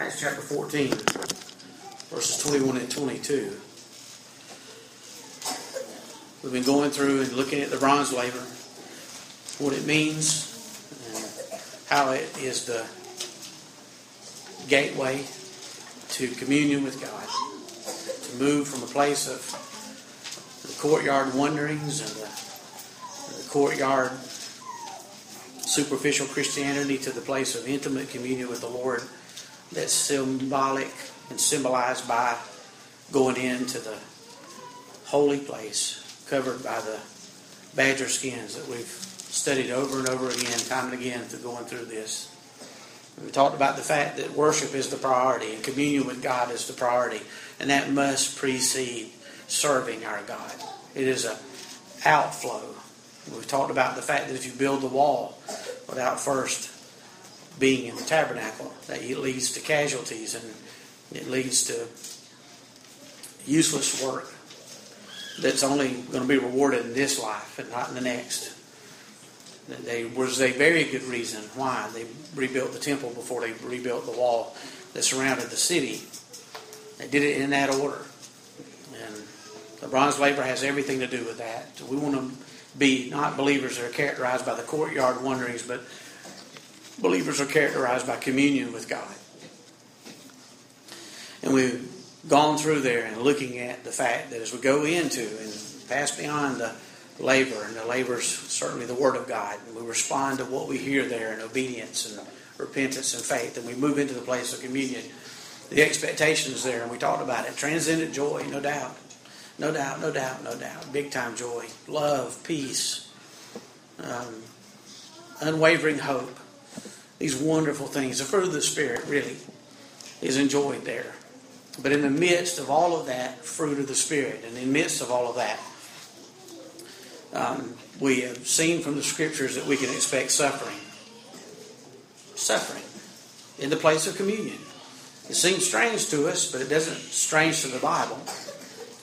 Acts chapter 14, verses 21 and 22. We've been going through and looking at the bronze laver, what it means, and how it is the gateway to communion with God, to move from a place of the courtyard wanderings and the, the courtyard superficial Christianity to the place of intimate communion with the Lord that's symbolic and symbolized by going into the holy place covered by the badger skins that we've studied over and over again, time and again, through going through this. We talked about the fact that worship is the priority and communion with God is the priority, and that must precede serving our God. It is an outflow. We've talked about the fact that if you build the wall without first being in the tabernacle, that it leads to casualties and it leads to useless work that's only going to be rewarded in this life and not in the next. There was a very good reason why they rebuilt the temple before they rebuilt the wall that surrounded the city. They did it in that order. And the bronze laver has everything to do with that. We want to be not believers that are characterized by the courtyard wanderings, but believers are characterized by communion with God. And we've gone through there and looking at the fact that as we go into and pass beyond the laver, and the laver is certainly the Word of God, and we respond to what we hear there in obedience and repentance and faith, and we move into the place of communion. The expectation is there, and we talked about it. Transcendent joy, no doubt. No doubt, no doubt, no doubt. Big time joy, love, peace, um, unwavering hope. These wonderful things. The fruit of the Spirit really is enjoyed there. But in the midst of all of that fruit of the Spirit, and in the midst of all of that, um, we have seen from the Scriptures that we can expect suffering. Suffering in the place of communion. It seems strange to us, but it doesn't strange to the Bible.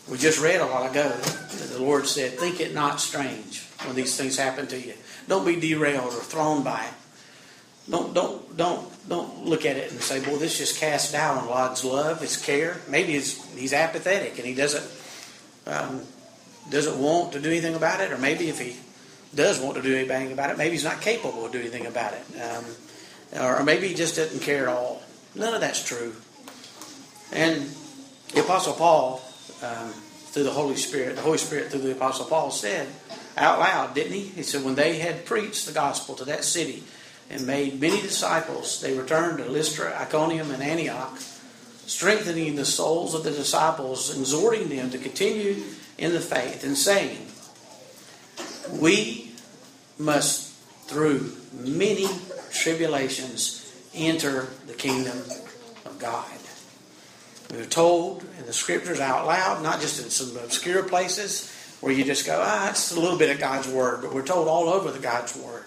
We just read a while ago that the Lord said, Think it not strange when these things happen to you. Don't be derailed or thrown by it. Don't don't don't don't look at it and say, "Well, this just casts doubt on God's love, His care." Maybe he's he's apathetic and he doesn't um, doesn't want to do anything about it, or maybe if he does want to do anything about it, maybe he's not capable of doing anything about it, um, or maybe he just doesn't care at all. None of that's true. And the Apostle Paul, um, through the Holy Spirit, the Holy Spirit through the Apostle Paul said out loud, didn't he? He said, when they had preached the gospel to that city and made many disciples, they returned to Lystra, Iconium, and Antioch, strengthening the souls of the disciples, exhorting them to continue in the faith, and saying, We must, through many tribulations, enter the kingdom of God. We are told in the scriptures out loud, not just in some obscure places where you just go, ah, it's a little bit of God's word, but we're told all over the God's word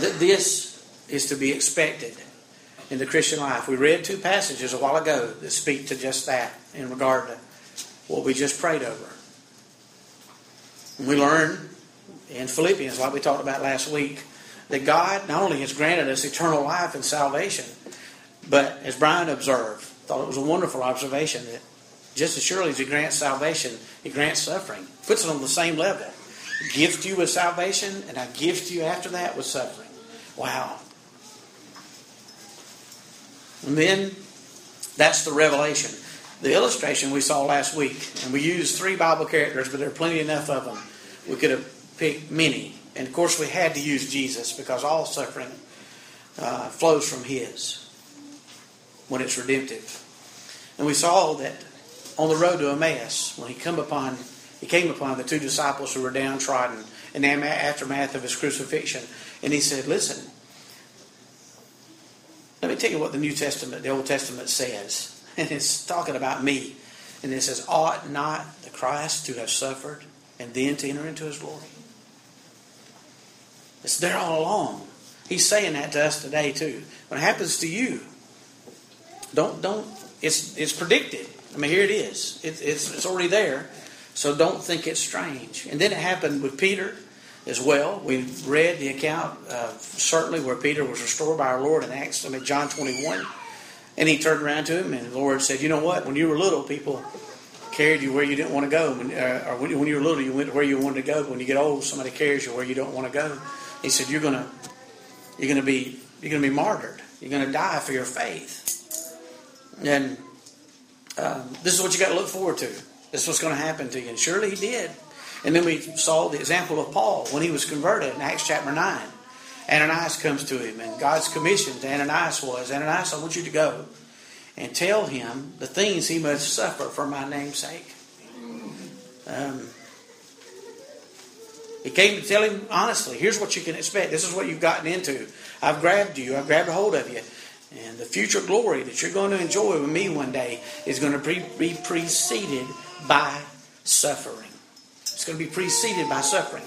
that this is to be expected in the Christian life. We read two passages a while ago that speak to just that in regard to what we just prayed over. And we learn in Philippians, like we talked about last week, that God not only has granted us eternal life and salvation, but as Brian observed, thought it was a wonderful observation that just as surely as He grants salvation, He grants suffering. Puts it on the same level. Gift you with salvation, and I gift you after that with suffering. Wow. And then that's the revelation. The illustration we saw last week, and we used three Bible characters, but there are plenty enough of them. We could have picked many. And of course, we had to use Jesus because all suffering uh, flows from His when it's redemptive. And we saw that on the road to Emmaus, when he come upon he came upon the two disciples who were downtrodden in the aftermath of his crucifixion, and he said, "Listen, let me tell you what the New Testament, the Old Testament says, and it's talking about me, and it says, ought not the Christ to have suffered and then to enter into his glory?" It's there all along. He's saying that to us today too. When it happens to you, don't don't. It's it's predicted. I mean, here it is. It, it's it's already there. So don't think it's strange. And then it happened with Peter as well. We read the account uh, certainly where Peter was restored by our Lord in Acts. I mean, John 21. And he turned around to him, and the Lord said, You know what? When you were little, people carried you where you didn't want to go. When, uh, or when you were little, you went where you wanted to go. But when you get old, somebody carries you where you don't want to go. He said, You're to. You're to be you're to be martyred. You're to die for your faith. And um, this is what you got to look forward to. This is what's going to happen to you. And surely he did. And then we saw the example of Paul when he was converted in Acts chapter 9. Ananias comes to him, and God's commission to Ananias was Ananias, I want you to go and tell him the things he must suffer for my name's sake. Um, he came to tell him honestly, here's what you can expect. This is what you've gotten into. I've grabbed you, I've grabbed a hold of you. And the future glory that you're going to enjoy with me one day is going to be preceded by suffering. It's going to be preceded by suffering.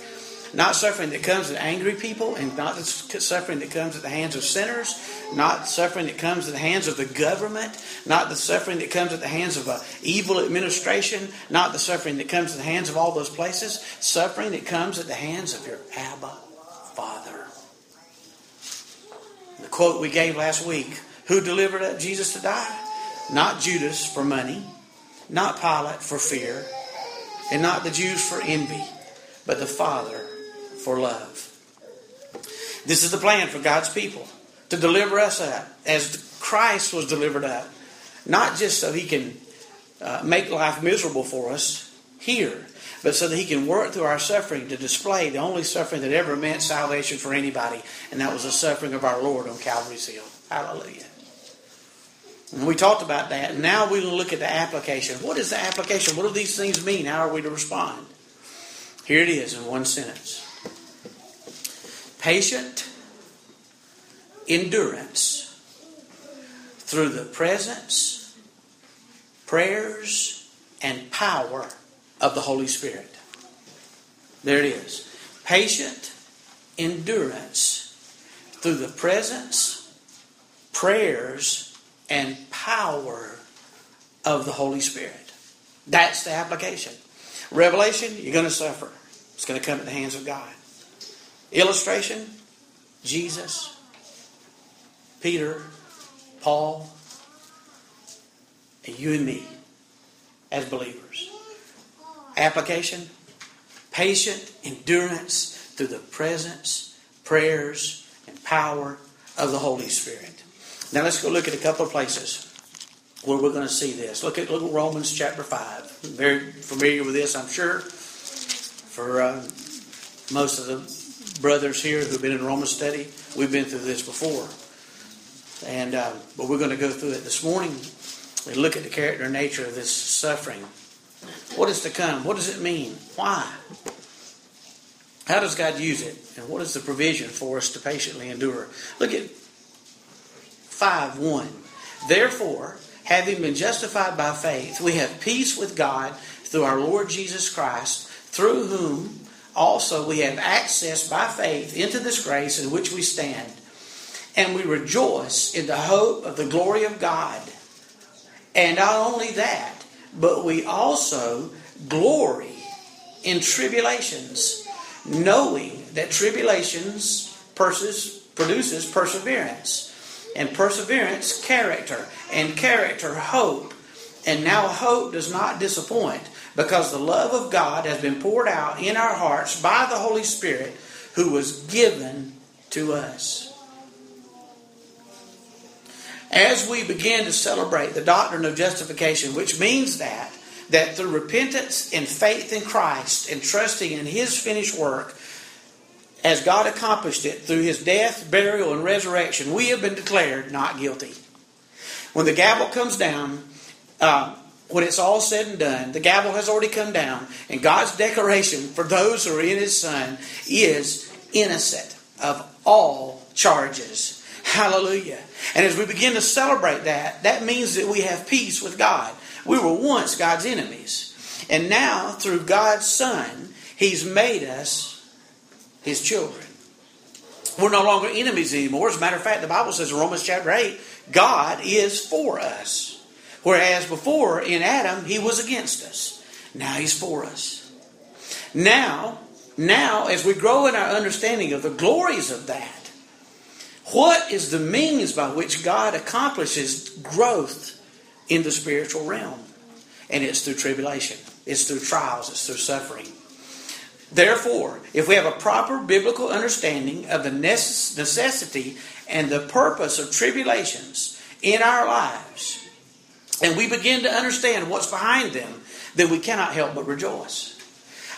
Not suffering that comes at angry people, and not the suffering that comes at the hands of sinners, not suffering that comes at the hands of the government, not the suffering that comes at the hands of an evil administration, not the suffering that comes at the hands of all those places, suffering that comes at the hands of your Abba Father. The quote we gave last week Who delivered up Jesus to die? Not Judas for money, not Pilate for fear, and not the Jews for envy, but the Father for love. This is the plan for God's people to deliver us up as Christ was delivered up, not just so he can uh, make life miserable for us here, but so that he can work through our suffering to display the only suffering that ever meant salvation for anybody, and that was the suffering of our Lord on Calvary's Hill. Hallelujah. And we talked about that. Now we're going to look at the application. What is the application? What do these things mean? How are we to respond? Here it is in one sentence patient endurance through the presence, prayers, and power of the Holy Spirit. There it is. Patient endurance through the presence, prayers, and power of the Holy Spirit. That's the application. Revelation, you're going to suffer. It's going to come at the hands of God. Illustration Jesus, Peter, Paul, and you and me as believers. Application patient endurance through the presence, prayers, and power of the Holy Spirit. Now let's go look at a couple of places where we're going to see this. Look at, look at Romans chapter 5. Very familiar with this, I'm sure, for uh, most of the brothers here who've been in Roman study. We've been through this before. And uh, But we're going to go through it this morning and look at the character and nature of this suffering. What is to come? What does it mean? Why? How does God use it? And what is the provision for us to patiently endure? Look at 5 1. Therefore, having been justified by faith, we have peace with God through our Lord Jesus Christ, through whom also we have access by faith into this grace in which we stand. And we rejoice in the hope of the glory of God. And not only that, but we also glory in tribulations, knowing that tribulations produces perseverance and perseverance, character, and character, hope. And now hope does not disappoint because the love of God has been poured out in our hearts by the Holy Spirit who was given to us. As we begin to celebrate the doctrine of justification, which means that that through repentance and faith in Christ and trusting in his finished work, as God accomplished it through his death, burial, and resurrection, we have been declared not guilty. When the gavel comes down, uh, when it's all said and done, the gavel has already come down, and God's declaration for those who are in his Son is innocent of all charges. Hallelujah. And as we begin to celebrate that, that means that we have peace with God. We were once God's enemies. And now, through God's Son, He's made us his children. We're no longer enemies anymore. As a matter of fact, the Bible says in Romans chapter 8, God is for us. Whereas before in Adam, he was against us. Now he's for us. Now, now, as we grow in our understanding of the glories of that, What is the means by which God accomplishes growth in the spiritual realm? And it's through tribulation, it's through trials, it's through suffering. Therefore, if we have a proper biblical understanding of the necessity and the purpose of tribulations in our lives, and we begin to understand what's behind them, then we cannot help but rejoice.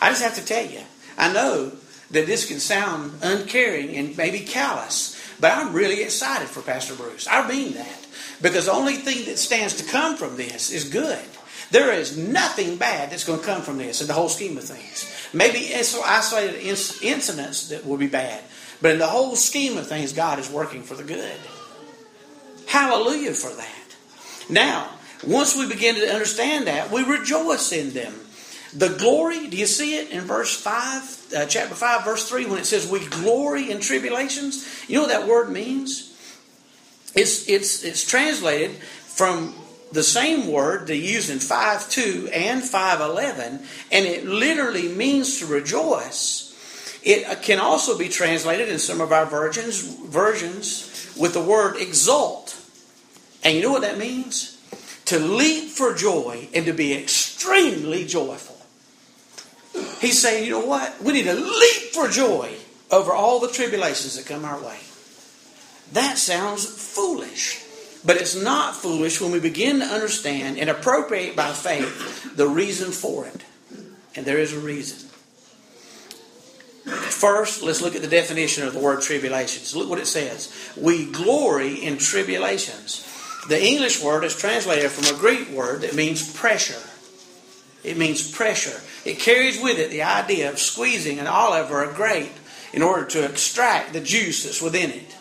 I just have to tell you, I know that this can sound uncaring and maybe callous, but I'm really excited for Pastor Bruce. I mean that. Because the only thing that stands to come from this is good. There is nothing bad that's going to come from this in the whole scheme of things. Maybe it's isolated incidents that will be bad, but in the whole scheme of things, God is working for the good. Hallelujah for that. Now, once we begin to understand that, we rejoice in them. The glory, do you see it in verse 5, uh, chapter 5, verse 3, when it says we glory in tribulations? You know what that word means? It's, it's, it's translated from the same word they use in 5.2 and 5.11, and it literally means to rejoice. It can also be translated in some of our versions, versions with the word exult. And you know what that means? To leap for joy and to be extremely joyful. He's saying, you know what? We need to leap for joy over all the tribulations that come our way. That sounds foolish. But it's not foolish when we begin to understand and appropriate by faith the reason for it. And there is a reason. First, let's look at the definition of the word tribulations. Look what it says. We glory in tribulations. The English word is translated from a Greek word that means pressure. It means pressure. It carries with it the idea of squeezing an olive or a grape in order to extract the juice that's within it.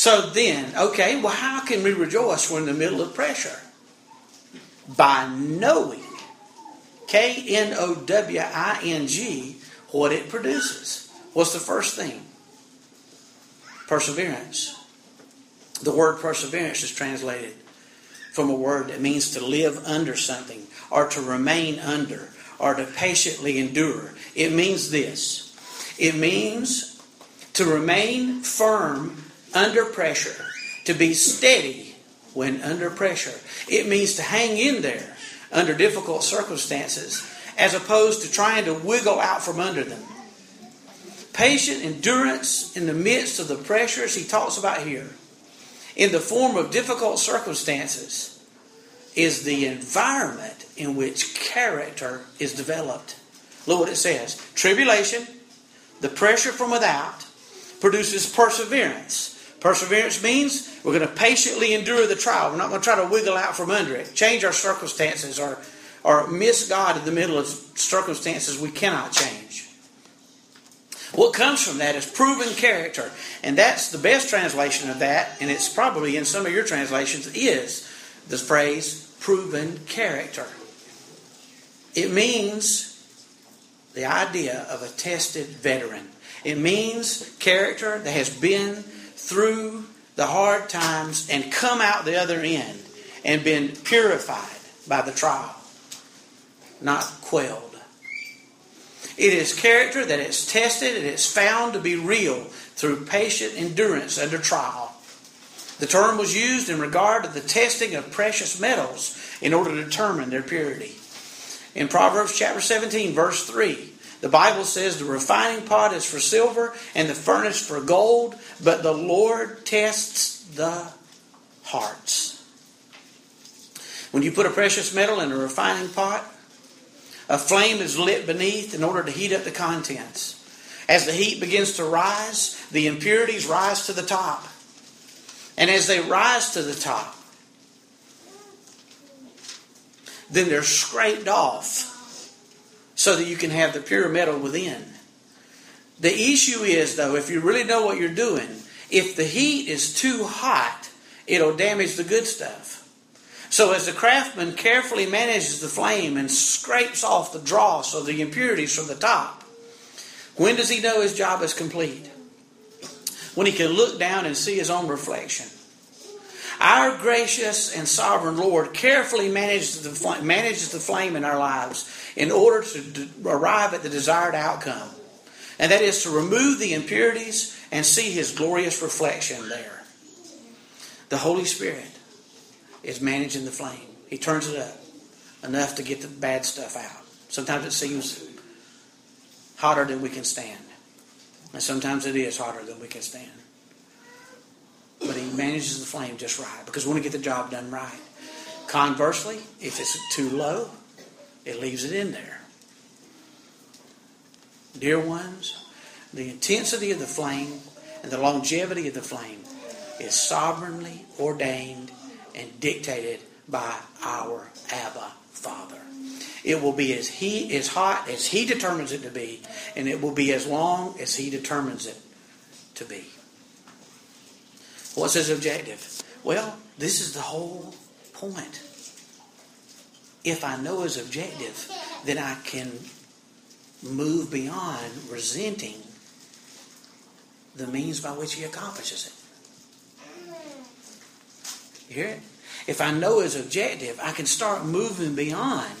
So then, okay, well, how can we rejoice when in the middle of pressure? By knowing, K N O W I N G, what it produces. What's the first thing? Perseverance. The word perseverance is translated from a word that means to live under something, or to remain under, or to patiently endure. It means this it means to remain firm under pressure, to be steady when under pressure. It means to hang in there under difficult circumstances as opposed to trying to wiggle out from under them. Patient endurance in the midst of the pressures he talks about here, in the form of difficult circumstances, is the environment in which character is developed. Look what it says tribulation, the pressure from without, produces perseverance. Perseverance means we're going to patiently endure the trial. We're not going to try to wiggle out from under it, change our circumstances, or, or miss God in the middle of circumstances we cannot change. What comes from that is proven character. And that's the best translation of that, and it's probably in some of your translations, is the phrase proven character. It means the idea of a tested veteran. It means character that has been through the hard times and come out the other end and been purified by the trial, not quelled. It is character that is tested and is found to be real through patient endurance under trial. The term was used in regard to the testing of precious metals in order to determine their purity. In Proverbs chapter 17, verse 3, the Bible says the refining pot is for silver and the furnace for gold, but the Lord tests the hearts. When you put a precious metal in a refining pot, a flame is lit beneath in order to heat up the contents. As the heat begins to rise, the impurities rise to the top. And as they rise to the top, then they're scraped off so that you can have the pure metal within. The issue is, though, if you really know what you're doing, if the heat is too hot, it'll damage the good stuff. So, as the craftsman carefully manages the flame and scrapes off the dross or the impurities from the top, when does he know his job is complete? When he can look down and see his own reflection. Our gracious and sovereign Lord carefully manages the, manages the flame in our lives in order to arrive at the desired outcome. And that is to remove the impurities and see his glorious reflection there. The Holy Spirit is managing the flame. He turns it up enough to get the bad stuff out. Sometimes it seems hotter than we can stand. And sometimes it is hotter than we can stand. But he manages the flame just right because we want to get the job done right. Conversely, if it's too low, it leaves it in there. Dear ones, the intensity of the flame and the longevity of the flame is sovereignly ordained and dictated by our Abba Father. It will be as he as hot as he determines it to be, and it will be as long as he determines it to be. What's his objective? Well, this is the whole point. If I know his objective, then I can move beyond resenting the means by which he accomplishes it. You hear it? If I know his objective, I can start moving beyond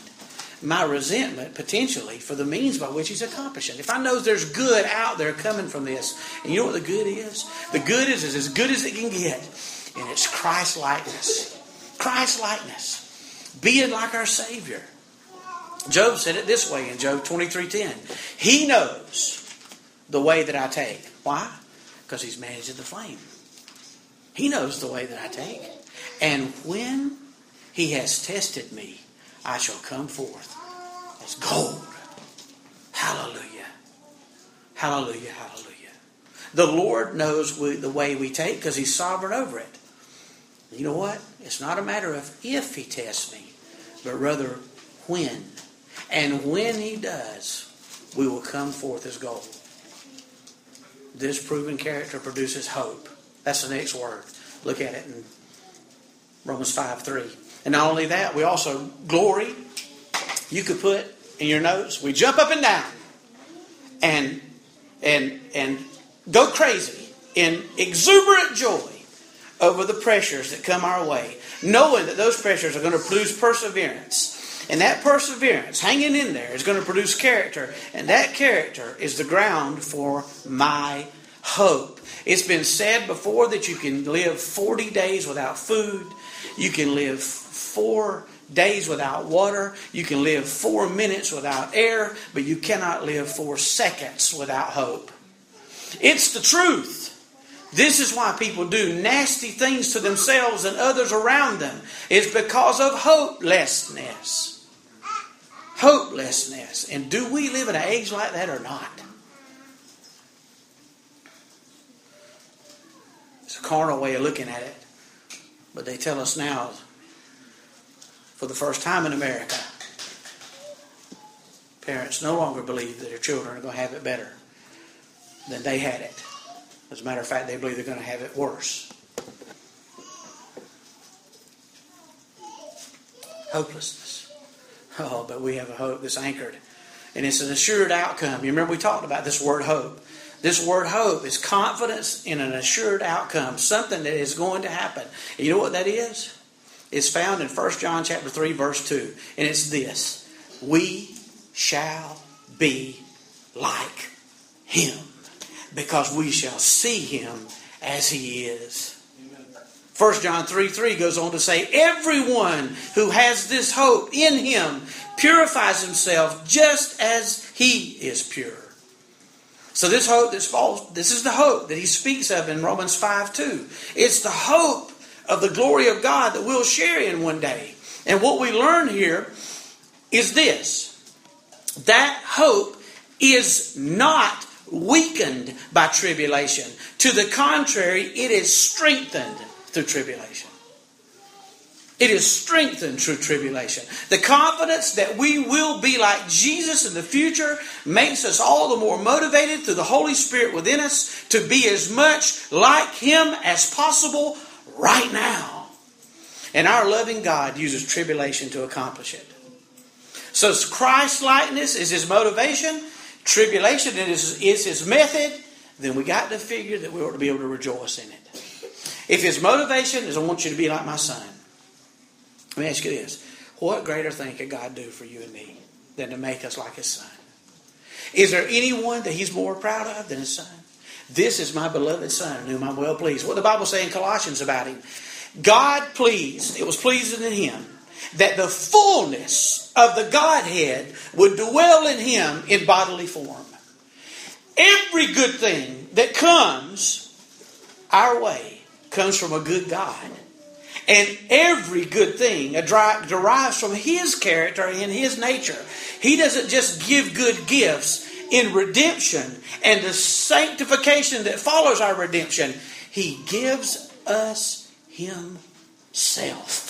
my resentment potentially for the means by which he's accomplishing. If I know there's good out there coming from this, and you know what the good is? The good is, is as good as it can get, and it's Christ likeness. Christ likeness. Being like our Savior. Job said it this way in Job 23:10. He knows the way that I take. Why? Because he's managing the flame. He knows the way that I take. And when he has tested me, I shall come forth as gold. Hallelujah. Hallelujah. Hallelujah. The Lord knows we, the way we take because he's sovereign over it. You know what? It's not a matter of if he tests me, but rather when. And when he does, we will come forth as gold. This proven character produces hope. That's the next word. Look at it in Romans 5 3. And not only that, we also glory. You could put in your notes, we jump up and down and and and go crazy in exuberant joy over the pressures that come our way, knowing that those pressures are going to produce perseverance. And that perseverance, hanging in there, is going to produce character. And that character is the ground for my hope. It's been said before that you can live 40 days without food, you can live four days without water, you can live four minutes without air, but you cannot live four seconds without hope. It's the truth. This is why people do nasty things to themselves and others around them. It's because of hopelessness. Hopelessness. And do we live in an age like that or not? It's a carnal way of looking at it. But they tell us now, for the first time in America, parents no longer believe that their children are going to have it better than they had it. As a matter of fact, they believe they're going to have it worse. Hopelessness. Oh, but we have a hope that's anchored. And it's an assured outcome. You remember we talked about this word hope. This word hope is confidence in an assured outcome, something that is going to happen. And you know what that is? It's found in 1 John chapter 3, verse 2. And it's this We shall be like him because we shall see him as he is. 1 John 3 3 goes on to say, Everyone who has this hope in him purifies himself just as he is pure. So this hope this false, this is the hope that he speaks of in Romans 5 2. It's the hope of the glory of God that we'll share in one day. And what we learn here is this that hope is not weakened by tribulation. To the contrary, it is strengthened through tribulation. It is strengthened through tribulation. The confidence that we will be like Jesus in the future makes us all the more motivated through the Holy Spirit within us to be as much like Him as possible right now. And our loving God uses tribulation to accomplish it. So Christ likeness is His motivation tribulation is, is his method, then we got to figure that we ought to be able to rejoice in it. If his motivation is, I want you to be like my son, let me ask you this. What greater thing could God do for you and me than to make us like his son? Is there anyone that he's more proud of than his son? This is my beloved Son, whom I'm well pleased. What the Bible say in Colossians about him? God pleased, it was pleasing in him, that the fullness of the Godhead would dwell in him in bodily form. Every good thing that comes our way comes from a good God. And every good thing derives from His character and His nature. He doesn't just give good gifts in redemption and the sanctification that follows our redemption. He gives us Himself.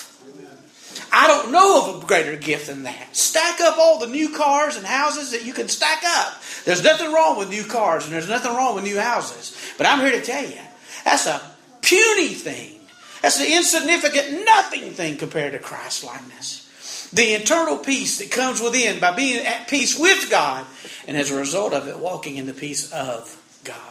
I don't know of a greater gift than that. Stack up all the new cars and houses that you can stack up. There's nothing wrong with new cars and there's nothing wrong with new houses. But I'm here to tell you, that's a puny thing. That's an insignificant, nothing thing compared to Christ likeness. The internal peace that comes within by being at peace with God, and as a result of it, walking in the peace of God.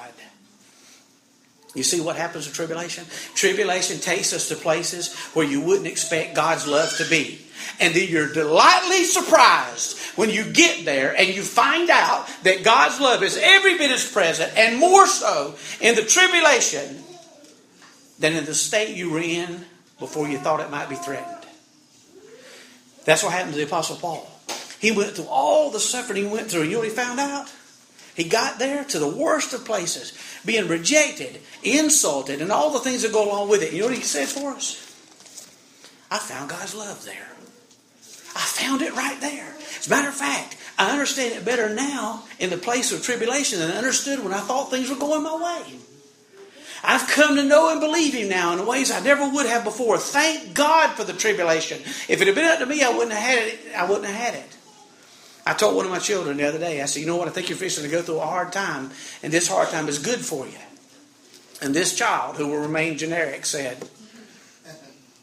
You see what happens in tribulation? Tribulation takes us to places where you wouldn't expect God's love to be. And then you're delightfully surprised when you get there and you find out that God's love is every bit as present and more so in the tribulation than in the state you were in before you thought it might be threatened. That's what happened to the Apostle Paul. He went through all the suffering he went through. And you know what he found out? He got there to the worst of places, being rejected, insulted, and all the things that go along with it. You know what he said for us? I found God's love there. I found it right there. As a matter of fact, I understand it better now in the place of tribulation than I understood when I thought things were going my way. I've come to know and believe Him now in ways I never would have before. Thank God for the tribulation. If it had been up to me, I wouldn't have had it. I wouldn't have had it. I told one of my children the other day, I said, you know what, I think you're fixing to go through a hard time, and this hard time is good for you. And this child, who will remain generic, said,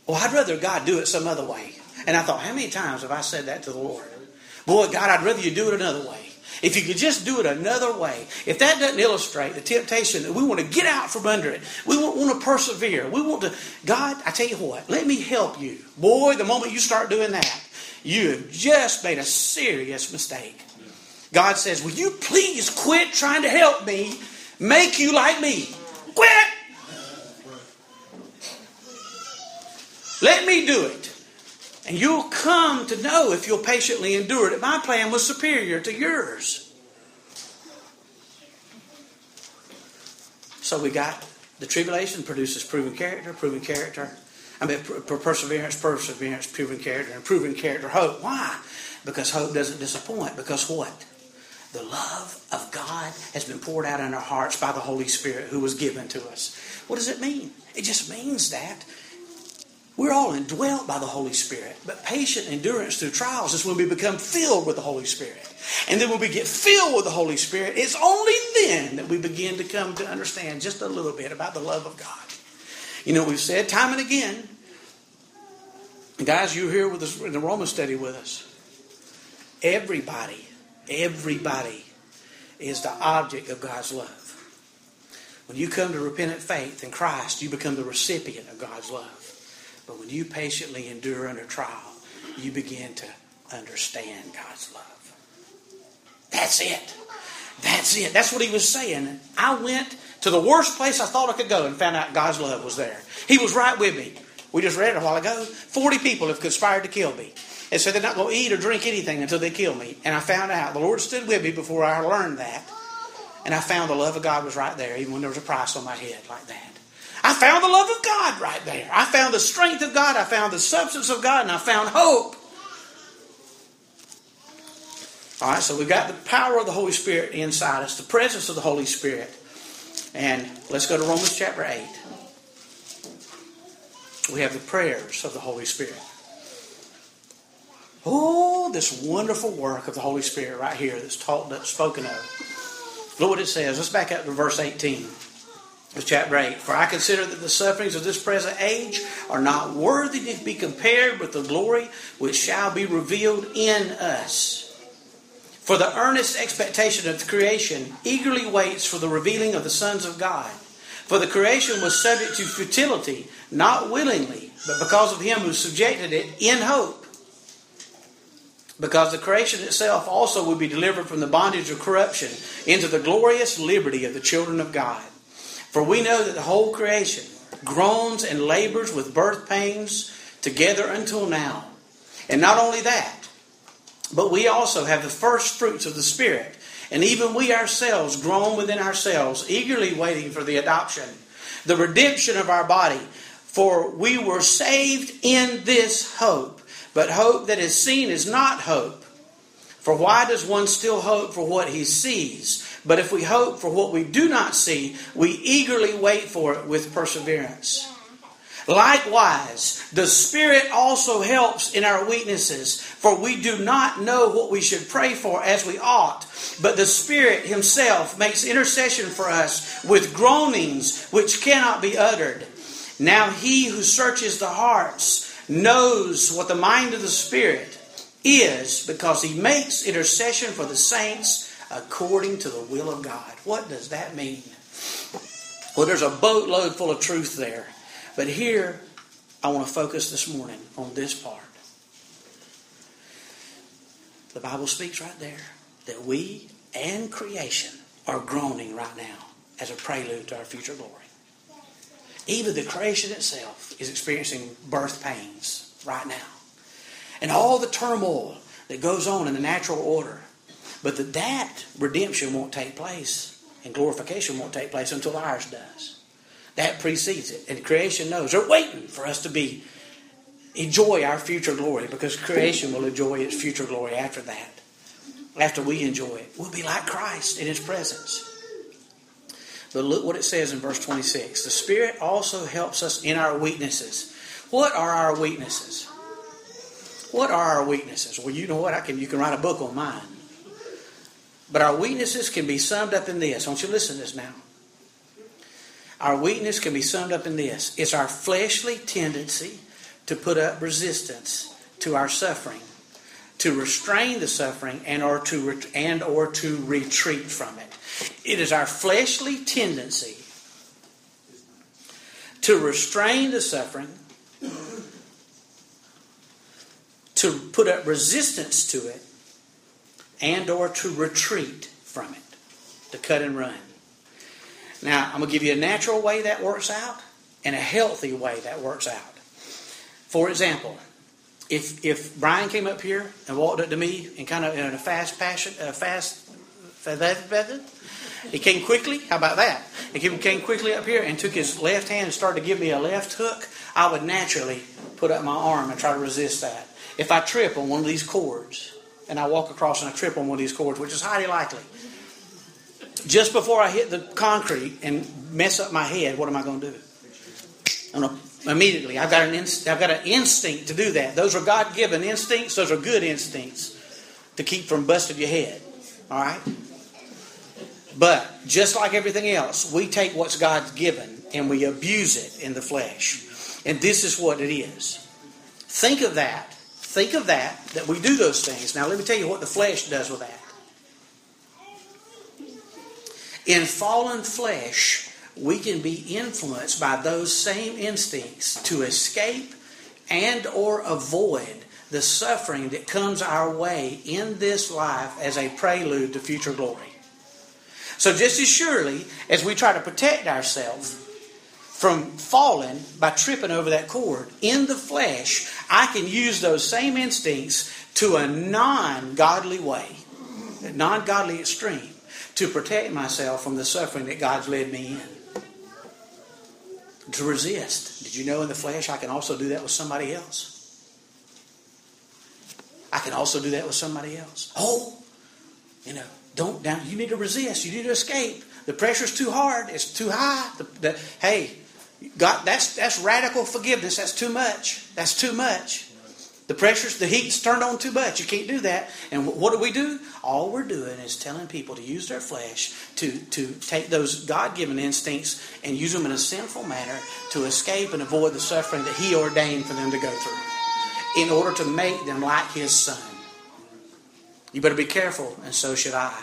Well, I'd rather God do it some other way. And I thought, how many times have I said that to the Lord? Boy, God, I'd rather you do it another way. If you could just do it another way, if that doesn't illustrate the temptation that we want to get out from under it, we want, want to persevere. We want to, God, I tell you what, let me help you. Boy, the moment you start doing that, you have just made a serious mistake. God says, Will you please quit trying to help me make you like me? Quit! Let me do it. And you'll come to know if you'll patiently endure it. My plan was superior to yours. So we got the tribulation produces proven character, proven character. I mean, perseverance, perseverance, proven character, and proven character, hope. Why? Because hope doesn't disappoint. Because what? The love of God has been poured out in our hearts by the Holy Spirit who was given to us. What does it mean? It just means that we're all indwelt by the Holy Spirit, but patient endurance through trials is when we become filled with the Holy Spirit. And then when we get filled with the Holy Spirit, it's only then that we begin to come to understand just a little bit about the love of God. You know, we've said time and again, guys, you're here with us in the Roman study with us. Everybody, everybody is the object of God's love. When you come to repentant faith in Christ, you become the recipient of God's love. But when you patiently endure under trial, you begin to understand God's love. That's it. That's it. That's what he was saying. I went to the worst place I thought I could go and found out God's love was there. He was right with me. We just read it a while ago. 40 people have conspired to kill me. They said they're not going to eat or drink anything until they kill me. And I found out the Lord stood with me before I learned that. And I found the love of God was right there, even when there was a price on my head like that. I found the love of God right there. I found the strength of God. I found the substance of God, and I found hope. All right, so we've got the power of the Holy Spirit inside us, the presence of the Holy Spirit. And let's go to Romans chapter 8. We have the prayers of the Holy Spirit. Oh, this wonderful work of the Holy Spirit right here that's taught, that's spoken of. Look what it says. Let's back up to verse 18 chapter 8. For I consider that the sufferings of this present age are not worthy to be compared with the glory which shall be revealed in us. For the earnest expectation of the creation eagerly waits for the revealing of the sons of God. For the creation was subject to futility, not willingly, but because of him who subjected it in hope. Because the creation itself also will be delivered from the bondage of corruption into the glorious liberty of the children of God. For we know that the whole creation groans and labors with birth pains together until now. And not only that, but we also have the first fruits of the Spirit. And even we ourselves groan within ourselves, eagerly waiting for the adoption, the redemption of our body. For we were saved in this hope. But hope that is seen is not hope. For why does one still hope for what he sees? But if we hope for what we do not see, we eagerly wait for it with perseverance. Likewise, the Spirit also helps in our weaknesses, for we do not know what we should pray for as we ought. But the Spirit Himself makes intercession for us with groanings which cannot be uttered. Now He who searches the hearts knows what the mind of the Spirit is, because He makes intercession for the saints according to the will of God. What does that mean? Well, there's a boatload full of truth there. But here, I want to focus this morning on this part. The Bible speaks right there that we and creation are groaning right now as a prelude to our future glory. Even the creation itself is experiencing birth pains right now. And all the turmoil that goes on in the natural order. But that, that redemption won't take place and glorification won't take place until ours does. That precedes it. And creation knows. They're waiting for us to be enjoy our future glory because creation will enjoy its future glory after that. After we enjoy it. We'll be like Christ in his presence. But look what it says in verse 26. The Spirit also helps us in our weaknesses. What are our weaknesses? What are our weaknesses? Well, you know what? I can you can write a book on mine. But our weaknesses can be summed up in this. I want you listen to this now. Our weakness can be summed up in this it's our fleshly tendency to put up resistance to our suffering, to restrain the suffering, and or to, and or to retreat from it. It is our fleshly tendency to restrain the suffering, to put up resistance to it, and or to retreat from it, to cut and run. Now, I'm going to give you a natural way that works out and a healthy way that works out. For example, if if Brian came up here and walked up to me and kind of in a fast passion, a fast, he came quickly. How about that? He came quickly up here and took his left hand and started to give me a left hook. I would naturally put up my arm and try to resist that. If I trip on one of these cords and I walk across and I trip on one of these cords, which is highly likely, just before I hit the concrete and mess up my head, what am I going to do? I'm going to, immediately, I've got, an inst- I've got an instinct to do that. Those are God given instincts, those are good instincts to keep from busting your head. All right? But just like everything else, we take what's God's given and we abuse it in the flesh. And this is what it is. Think of that. Think of that, that we do those things. Now, let me tell you what the flesh does with that. In fallen flesh, we can be influenced by those same instincts to escape and or avoid the suffering that comes our way in this life as a prelude to future glory. So just as surely as we try to protect ourselves from falling by tripping over that cord in the flesh, I can use those same instincts to a non-godly way, a non-godly extreme to protect myself from the suffering that God's led me in. To resist. Did you know in the flesh I can also do that with somebody else? I can also do that with somebody else. Oh, you know, don't down. You need to resist. You need to escape. The pressure's too hard. It's too high. The, the, hey, God, that's that's radical forgiveness. That's too much. That's too much. The pressure's, the heat's turned on too much. You can't do that. And what do we do? All we're doing is telling people to use their flesh to, to take those God given instincts and use them in a sinful manner to escape and avoid the suffering that He ordained for them to go through in order to make them like His Son. You better be careful, and so should I.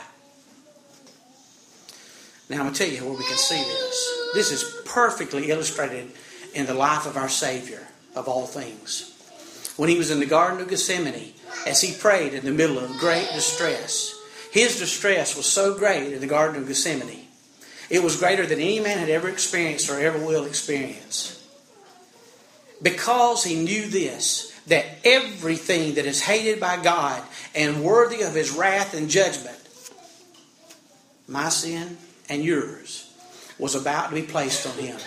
Now, I'm going to tell you where we can see this. This is perfectly illustrated in the life of our Savior of all things when he was in the Garden of Gethsemane as he prayed in the middle of great distress. His distress was so great in the Garden of Gethsemane It was greater than any man had ever experienced or ever will experience. Because he knew this, that everything that is hated by God and worthy of his wrath and judgment, my sin and yours, was about to be placed on him.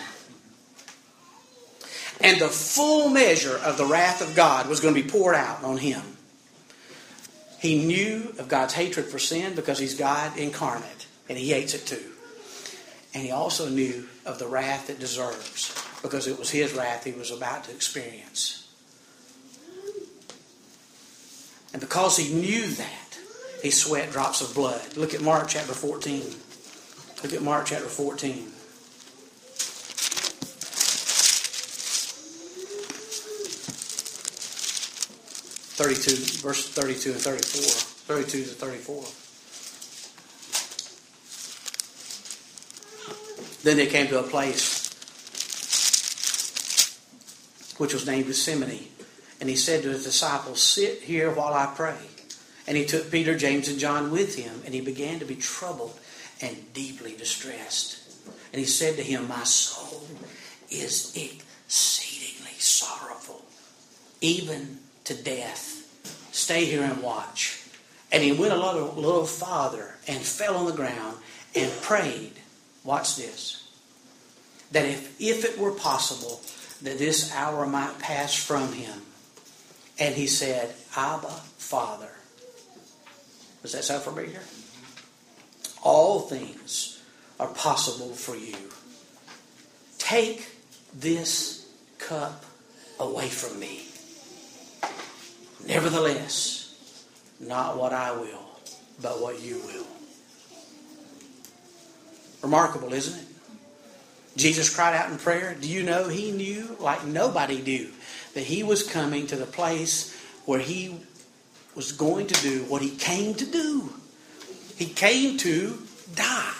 And the full measure of the wrath of God was going to be poured out on him. He knew of God's hatred for sin because he's God incarnate, and he hates it too. And he also knew of the wrath it deserves because it was his wrath he was about to experience. And because he knew that, he sweat drops of blood. Look at Mark chapter 14. Look at Mark chapter 14. Thirty-two, verse thirty-two and thirty-four. Thirty-two to thirty-four. Then they came to a place which was named Gethsemane. And he said to his disciples, Sit here while I pray. And he took Peter, James, and John with him, and he began to be troubled and deeply distressed. And he said to him, My soul is exceedingly sorrowful, even to death. Stay here and watch. And he went a little, little farther and fell on the ground and prayed. Watch this. That if, if it were possible, that this hour might pass from him. And he said, Abba, Father. Does that sound familiar? All things are possible for you. Take this cup away from me. Nevertheless, not what I will, but what you will. Remarkable, isn't it? Jesus cried out in prayer. Do you know he knew, like nobody knew, that he was coming to the place where he was going to do what he came to do? He came to die.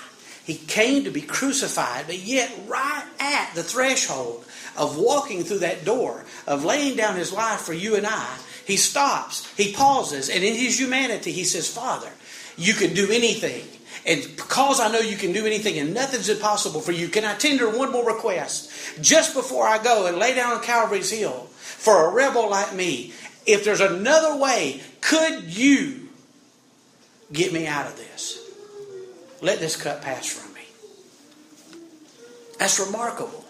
He came to be crucified, but yet, right at the threshold of walking through that door, of laying down his life for you and I, he stops, he pauses, and in his humanity, he says, Father, you can do anything. And because I know you can do anything and nothing's impossible for you, can I tender one more request? Just before I go and lay down on Calvary's Hill for a rebel like me, if there's another way, could you get me out of this? Let this cup pass from me. That's remarkable.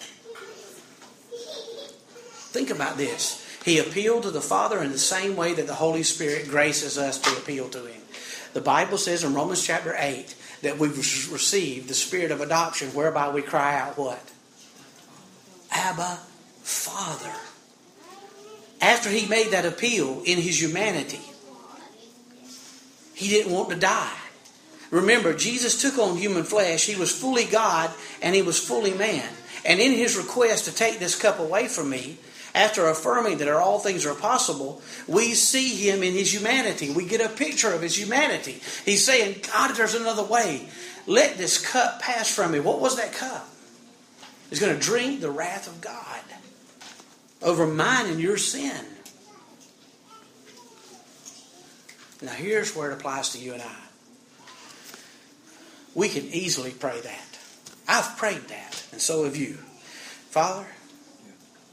Think about this. He appealed to the Father in the same way that the Holy Spirit graces us to appeal to Him. The Bible says in Romans chapter 8 that we've received the spirit of adoption whereby we cry out what? Abba, Father. After he made that appeal in his humanity, he didn't want to die. Remember, Jesus took on human flesh. He was fully God and he was fully man. And in his request to take this cup away from me, after affirming that all things are possible, we see him in his humanity. We get a picture of his humanity. He's saying, God, there's another way. Let this cup pass from me. What was that cup? He's going to drink the wrath of God over mine and your sin. Now, here's where it applies to you and I. We can easily pray that. I've prayed that, and so have you. Father,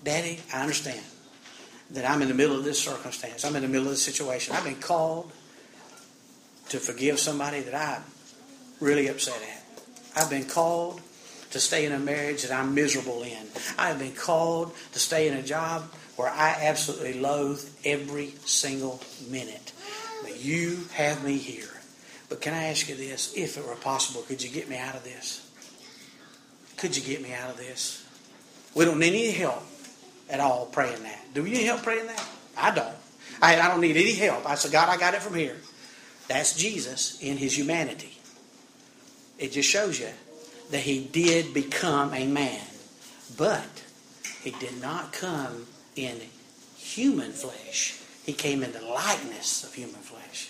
Daddy, I understand that I'm in the middle of this circumstance. I'm in the middle of this situation. I've been called to forgive somebody that I'm really upset at. I've been called to stay in a marriage that I'm miserable in. I have been called to stay in a job where I absolutely loathe every single minute. But you have me here. But can I ask you this? If it were possible, could you get me out of this? Could you get me out of this? We don't need any help at all praying that. Do you need help praying that? I don't. I, I don't need any help. I said, God, I got it from here. That's Jesus in his humanity. It just shows you that he did become a man, but he did not come in human flesh. He came in the likeness of human flesh.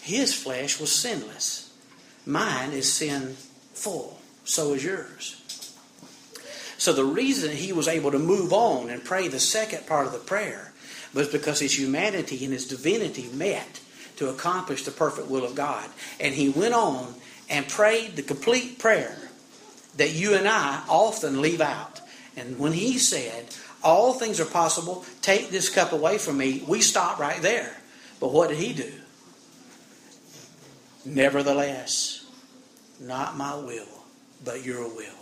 His flesh was sinless. Mine is sinful. So is yours. So the reason he was able to move on and pray the second part of the prayer was because his humanity and his divinity met to accomplish the perfect will of God. And he went on and prayed the complete prayer that you and I often leave out. And when he said, All things are possible, take this cup away from me, we stop right there. But what did he do? Nevertheless, not my will, but your will.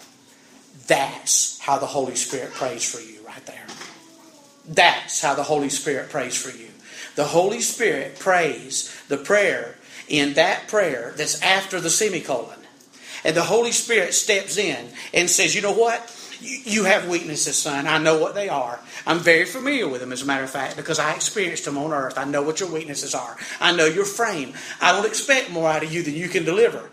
That's how the Holy Spirit prays for you right there. That's how the Holy Spirit prays for you. The Holy Spirit prays the prayer in that prayer that's after the semicolon. And the Holy Spirit steps in and says, You know what? You have weaknesses, son. I know what they are. I'm very familiar with them, as a matter of fact, because I experienced them on earth. I know what your weaknesses are. I know your frame. I don't expect more out of you than you can deliver.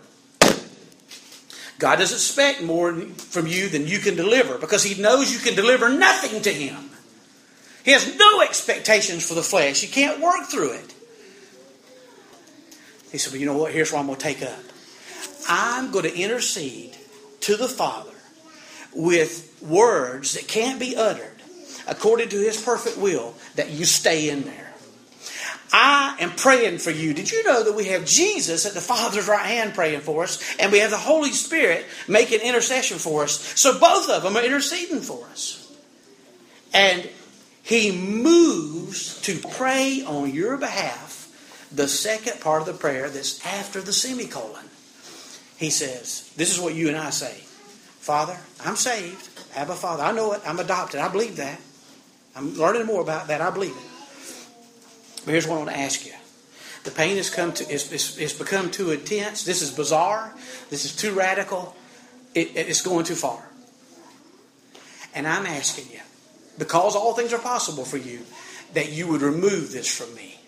God doesn't expect more from you than you can deliver because He knows you can deliver nothing to Him. He has no expectations for the flesh. You can't work through it. He said, Well, you know what? Here's what I'm going to take up. I'm going to intercede to the Father with words that can't be uttered according to His perfect will that you stay in there. I am praying for you. Did you know that we have Jesus at the Father's right hand praying for us, and we have the Holy Spirit making intercession for us? So both of them are interceding for us. And He moves to pray on your behalf the second part of the prayer that's after the semicolon. He says, This is what you and I say Father, I'm saved. Have a father. I know it. I'm adopted. I believe that. I'm learning more about that. I believe it. But here's what I want to ask you. The pain has come to it's, it's, it's become too intense. This is bizarre. This is too radical. It, it's going too far. And I'm asking you, because all things are possible for you, that you would remove this from me.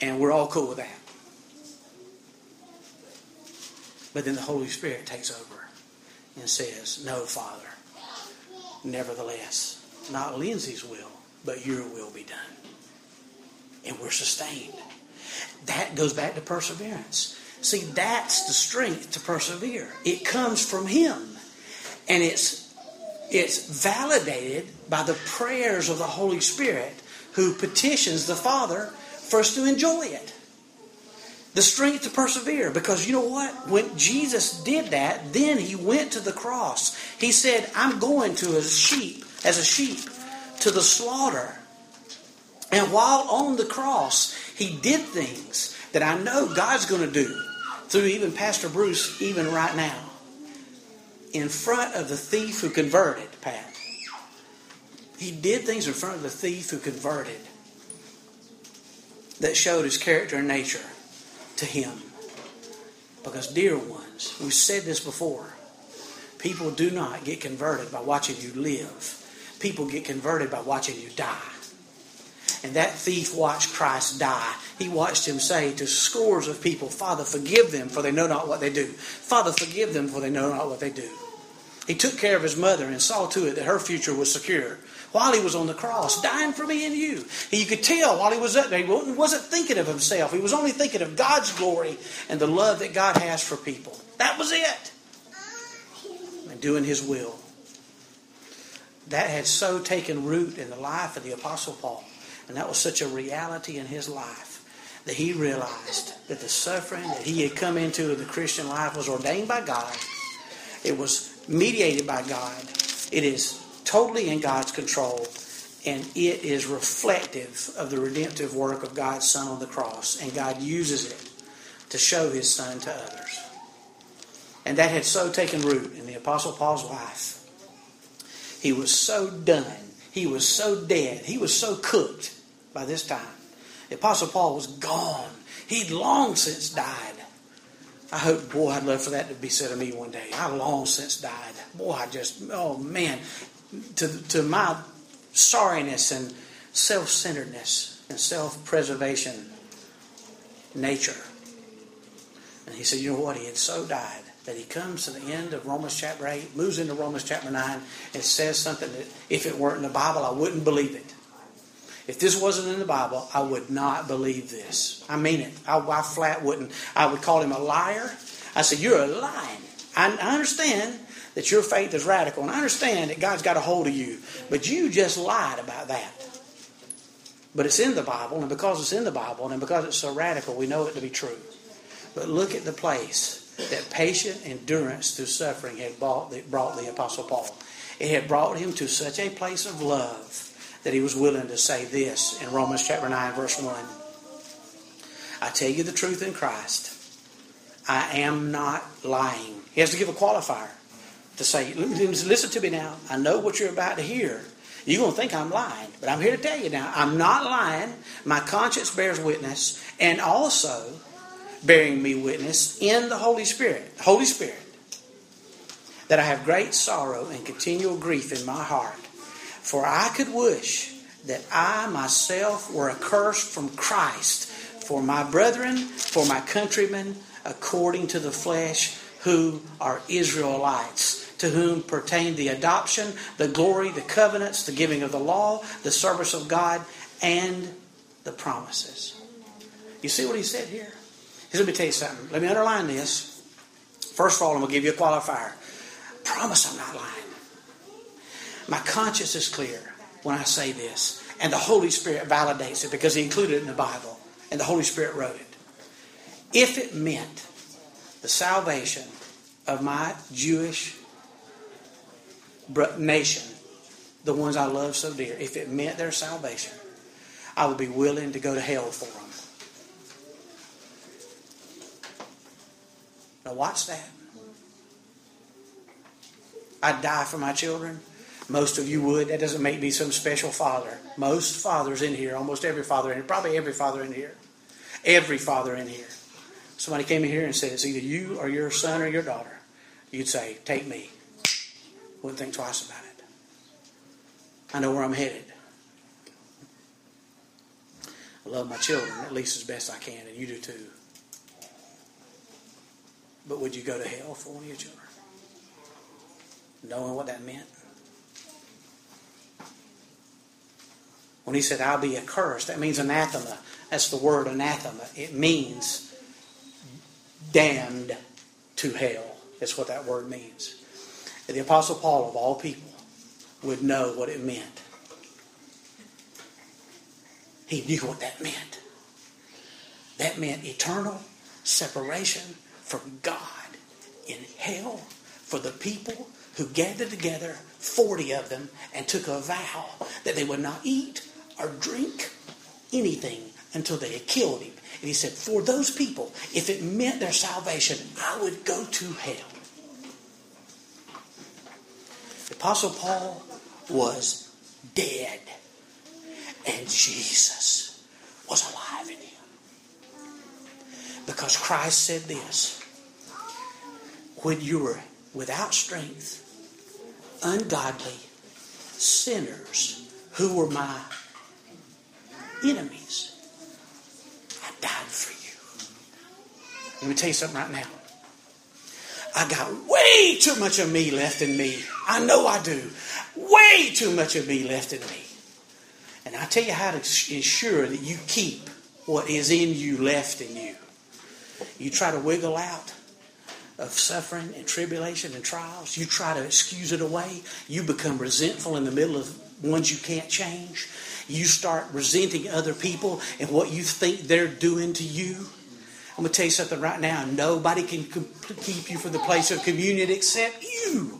And we're all cool with that. But then the Holy Spirit takes over and says, No, Father. Nevertheless, not Lindsay's will, but your will be done. And we're sustained. That goes back to perseverance. See, that's the strength to persevere. It comes from Him. And it's it's validated by the prayers of the Holy Spirit who petitions the Father for us to enjoy it. The strength to persevere. Because you know what? When Jesus did that, then he went to the cross. He said, I'm going to a sheep, as a sheep, to the slaughter. And while on the cross, he did things that I know God's going to do through even Pastor Bruce, even right now. In front of the thief who converted, Pat. He did things in front of the thief who converted that showed his character and nature to him. Because, dear ones, we've said this before people do not get converted by watching you live, people get converted by watching you die. And that thief watched Christ die. He watched him say to scores of people, Father, forgive them, for they know not what they do. Father, forgive them, for they know not what they do. He took care of his mother and saw to it that her future was secure while he was on the cross, dying for me and you. You could tell while he was up there, he wasn't thinking of himself. He was only thinking of God's glory and the love that God has for people. That was it. And doing his will. That had so taken root in the life of the Apostle Paul. And that was such a reality in his life that he realized that the suffering that he had come into in the Christian life was ordained by God. It was mediated by God. It is totally in God's control, and it is reflective of the redemptive work of God's Son on the cross, and God uses it to show His Son to others. And that had so taken root in the Apostle Paul's life. He was so done. He was so dead. He was so cooked by this time. The Apostle Paul was gone. He'd long since died. I hope, boy, I'd love for that to be said of me one day. I long since died. Boy, I just, oh man, to, to my sorriness and self centeredness and self preservation nature. And he said, you know what? He had so died that he comes to the end of Romans chapter 8, moves into Romans chapter 9, and says something that if it weren't in the Bible, I wouldn't believe it. If this wasn't in the Bible, I would not believe this. I mean it. I, I flat wouldn't. I would call him a liar. I said, You're a lying. I, I understand that your faith is radical. And I understand that God's got a hold of you, but you just lied about that. But it's in the Bible, and because it's in the Bible, and because it's so radical, we know it to be true. But look at the place that patient endurance through suffering had brought the, brought the Apostle Paul. It had brought him to such a place of love that he was willing to say this in Romans chapter 9, verse 1. I tell you the truth in Christ. I am not lying. He has to give a qualifier to say, listen to me now. I know what you're about to hear. You're going to think I'm lying, but I'm here to tell you now, I'm not lying. My conscience bears witness, and also bearing me witness in the Holy Spirit, Holy Spirit, that I have great sorrow and continual grief in my heart. For I could wish that I myself were accursed from Christ for my brethren, for my countrymen, according to the flesh, who are Israelites to whom pertain the adoption, the glory, the covenants, the giving of the law, the service of God, and the promises. You see what he said here? Let me tell you something. Let me underline this. First of all, I'm going to give you a qualifier. promise I'm not lying. My conscience is clear when I say this. And the Holy Spirit validates it because He included it in the Bible. And the Holy Spirit wrote it. If it meant the salvation of my Jewish nation, the ones I love so dear, if it meant their salvation, I would be willing to go to hell for them. Now, watch that. I'd die for my children. Most of you would. That doesn't make me some special father. Most fathers in here, almost every father in here, probably every father in here, every father in here. Somebody came in here and said, It's either you or your son or your daughter. You'd say, Take me. Wouldn't think twice about it. I know where I'm headed. I love my children at least as best I can, and you do too. But would you go to hell for one of your children? Knowing what that meant? When he said, I'll be accursed, that means anathema. That's the word anathema. It means damned to hell. That's what that word means that the Apostle Paul, of all people, would know what it meant. He knew what that meant. That meant eternal separation from God in hell for the people who gathered together, 40 of them, and took a vow that they would not eat or drink anything until they had killed him. And he said, For those people, if it meant their salvation, I would go to hell. The Apostle Paul was dead, and Jesus was alive in him. Because Christ said this when you were without strength, ungodly, sinners who were my enemies, I died for you. Let me tell you something right now. I got way too much of me left in me. I know I do. Way too much of me left in me. And I tell you how to ensure that you keep what is in you left in you. You try to wiggle out of suffering and tribulation and trials. You try to excuse it away. You become resentful in the middle of ones you can't change. You start resenting other people and what you think they're doing to you. I'm going to tell you something right now. Nobody can keep you from the place of communion except you.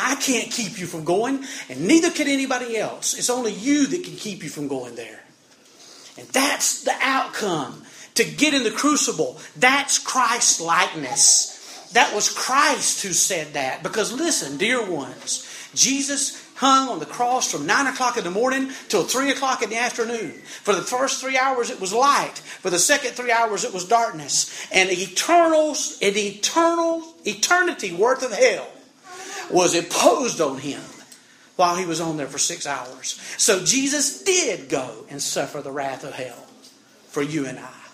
I can't keep you from going, and neither can anybody else. It's only you that can keep you from going there. And that's the outcome. To get in the crucible, that's Christ's likeness. That was Christ who said that. Because listen, dear ones, Jesus hung on the cross from 9 o'clock in the morning till 3 o'clock in the afternoon. For the first three hours it was light. For the second three hours it was darkness. And eternal, an eternal, eternity worth of hell was imposed on him while he was on there for six hours. So Jesus did go and suffer the wrath of hell for you and I.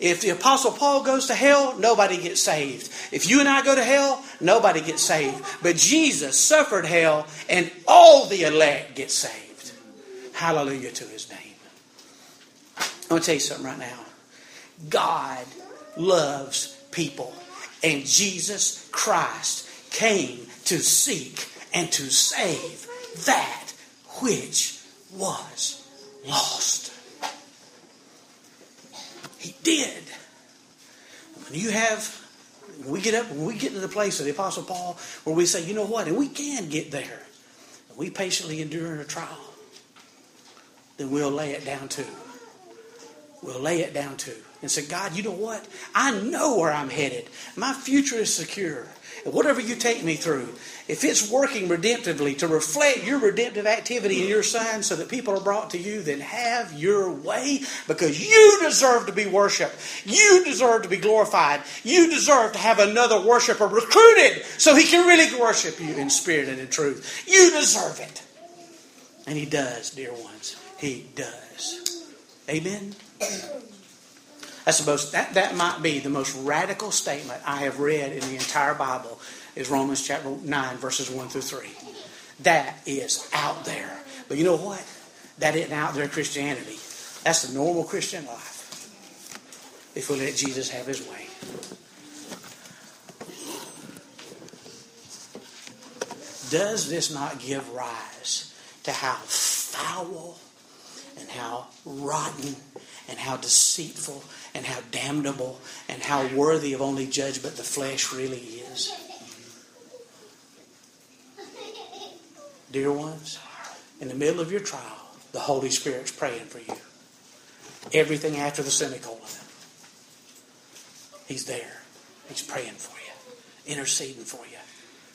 If the Apostle Paul goes to hell, nobody gets saved. If you and I go to hell, nobody gets saved. But Jesus suffered hell, and all the elect get saved. Hallelujah to his name. I'm going to tell you something right now. God loves people, and Jesus Christ came to seek and to save that which was lost. He did. When you have, when we get up, when we get to the place of the Apostle Paul where we say, you know what, and we can get there, and we patiently endure in a trial, then we'll lay it down too. We'll lay it down too. And say, God, you know what? I know where I'm headed. My future is secure. And whatever you take me through, if it's working redemptively to reflect your redemptive activity in your son so that people are brought to you, then have your way because you deserve to be worshiped. You deserve to be glorified. You deserve to have another worshiper recruited so he can really worship you in spirit and in truth. You deserve it. And he does, dear ones. He does. Amen. That's the most, that, that might be the most radical statement I have read in the entire Bible is Romans chapter 9, verses 1 through 3. That is out there. But you know what? That isn't out there Christianity. That's the normal Christian life. If we let Jesus have his way. Does this not give rise to how foul and how rotten and how deceitful and how damnable and how worthy of only judgment the flesh really is. Dear ones, in the middle of your trial, the Holy Spirit's praying for you. Everything after the semicolon. He's there. He's praying for you, interceding for you,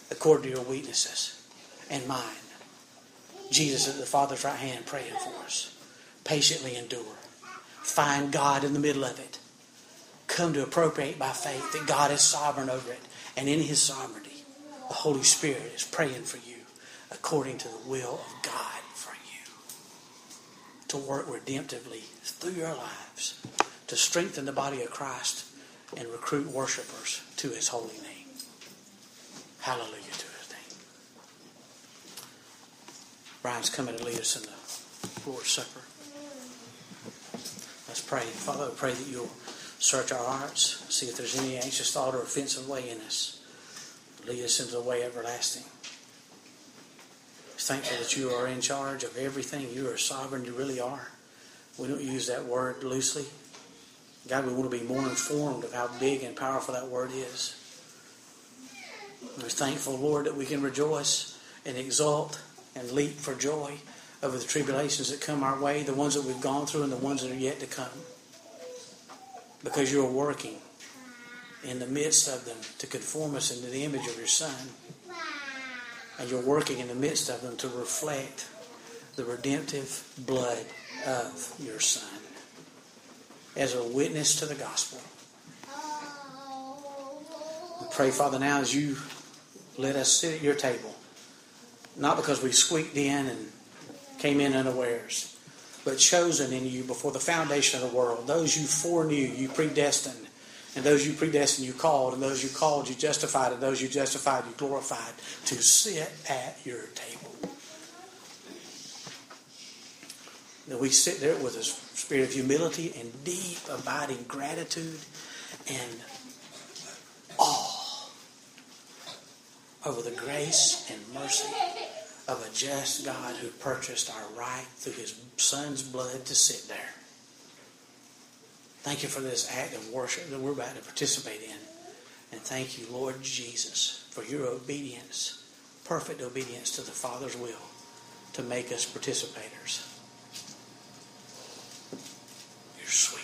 according to your weaknesses and mine. Jesus at the Father's right hand praying for us. Patiently endure find God in the middle of it. Come to appropriate by faith that God is sovereign over it. And in His sovereignty, the Holy Spirit is praying for you according to the will of God for you. To work redemptively through your lives, to strengthen the body of Christ and recruit worshipers to His holy name. Hallelujah to His name. Brian's coming to lead us in the Lord's Supper. Let's pray. Father, I pray that you'll search our hearts, see if there's any anxious thought or offensive way in us. Lead us into the way everlasting. Thankful that you are in charge of everything. You are sovereign. You really are. We don't use that word loosely. God, we want to be more informed of how big and powerful that word is. We're thankful, Lord, that we can rejoice and exult and leap for joy over the tribulations that come our way, the ones that we've gone through and the ones that are yet to come. Because you're working in the midst of them to conform us into the image of your Son. And you're working in the midst of them to reflect the redemptive blood of your Son as a witness to the gospel. We pray, Father, now as you let us sit at your table, not because we squeaked in and came in unawares, but chosen in you before the foundation of the world. Those you foreknew, you predestined. And those you predestined, you called. And those you called, you justified. And those you justified, you glorified to sit at your table. That we sit there with a spirit of humility and deep, abiding gratitude and awe over the grace and mercy of a just God who purchased our right through his son's blood to sit there. Thank you for this act of worship that we're about to participate in. And thank you, Lord Jesus, for your obedience, perfect obedience to the Father's will to make us participators. You're sweet.